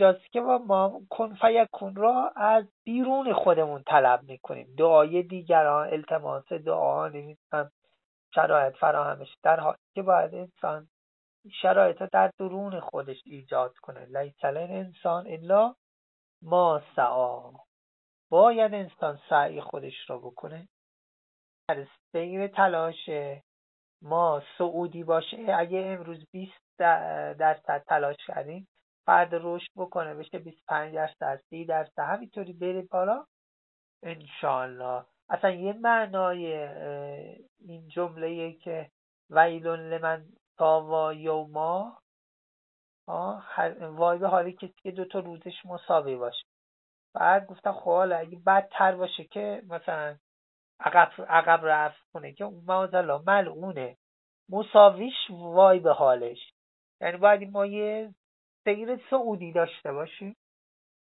اینجاست که ما کن را از بیرون خودمون طلب می‌کنیم. دعای دیگران التماس دعا نمی‌تونم شرایط فراهمش در حالی که باید انسان شرایط در درون خودش ایجاد کنه. لیسل انسان الا ما سعا باید انسان سعی خودش را بکنه. در سیر تلاش ما سعودی باشه. اگه امروز 20 درصد تلاش کردیم فرد رشد بکنه بشه 25 درصد 30 درصد همینطوری بره بالا؟ انشالله اصلا یه معنای این جمله که ویلون لمن تاوا یوما وای به حالی کسی که دوتا روزش مساوی باشه. بعد گفتم خب اگه بدتر باشه که مثلا عقب عقب رفت کنه که اون معاذ ملعونه. مساویش وای به حالش. یعنی باید ما یه سیر سعودی داشته باشیم.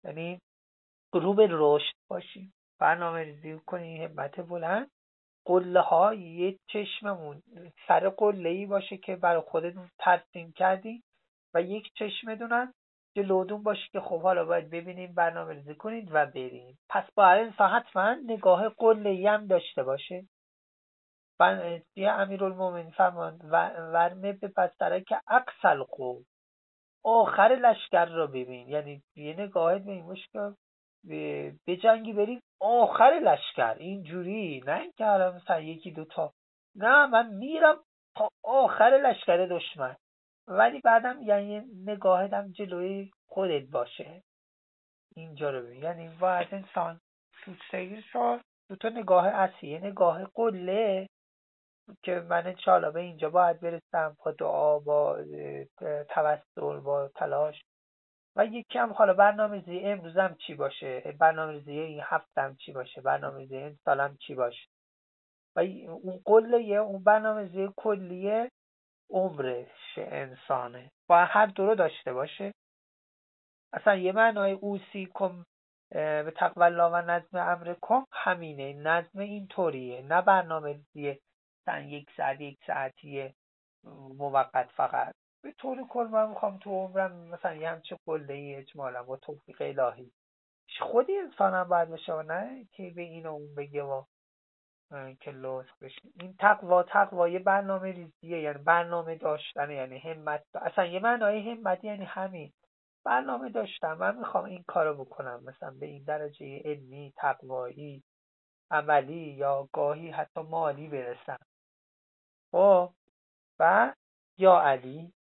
یعنی رو به رشد باشیم. برنامه ریزی کنیم همت بلند. قله ها یه چشممون سر قله ای باشه که برای خودتون ترسیم کردیم و یک چشم دونن جلودون باشه که خب حالا باید ببینیم برنامه ریزی کنید و بریم. پس باید انسان حتما نگاه قله ای هم داشته باشه. یه امیرالمومنین فرمان ورمه به که اکسل قوم آخر لشکر رو ببین. یعنی یه نگاهت به این که به جنگی بریم آخر لشکر. اینجوری. نه اینکه حالا مثلا یکی دوتا نه من میرم تا آخر لشکر دشمن. ولی بعدم یعنی نگاهتم جلوی خودت باشه. اینجا رو ببین. یعنی باید انسان سیر شد. دو تا نگاه اصلی نگاه قله. که من انشاءالله به اینجا باید برسم با دعا با توسل با تلاش. و یکی هم حالا برنامه زی امروزم چی باشه؟ برنامه زی این هفتم چی باشه؟ برنامه زی این سالم چی باشه؟ و اون قله اون برنامه زی کلیه عمرش انسانه. با هر دو داشته باشه. اصلا یه معنای اوسی کم به تقوی الله و نظم امر کم همینه. نظم اینطوریه. نه برنامه زی یک ساعت یک ساعتیه موقت فقط. به طور کل من می‌خوام تو عمرم مثلا یه همچه قله ای اجمالا با توفیق الهی. خود انسانم باید باشه و نه که به این و اون بگه و که لوس بشه. این تقوا تقوا یه برنامه ریزیه یعنی برنامه داشتن یعنی همت. اصلا یه معنای همت یعنی همین. برنامه داشتم من می‌خوام این کارو بکنم. مثلا به این درجه علمی تقوایی عملی یا گاهی حتی مالی برسم. خب و یا علی.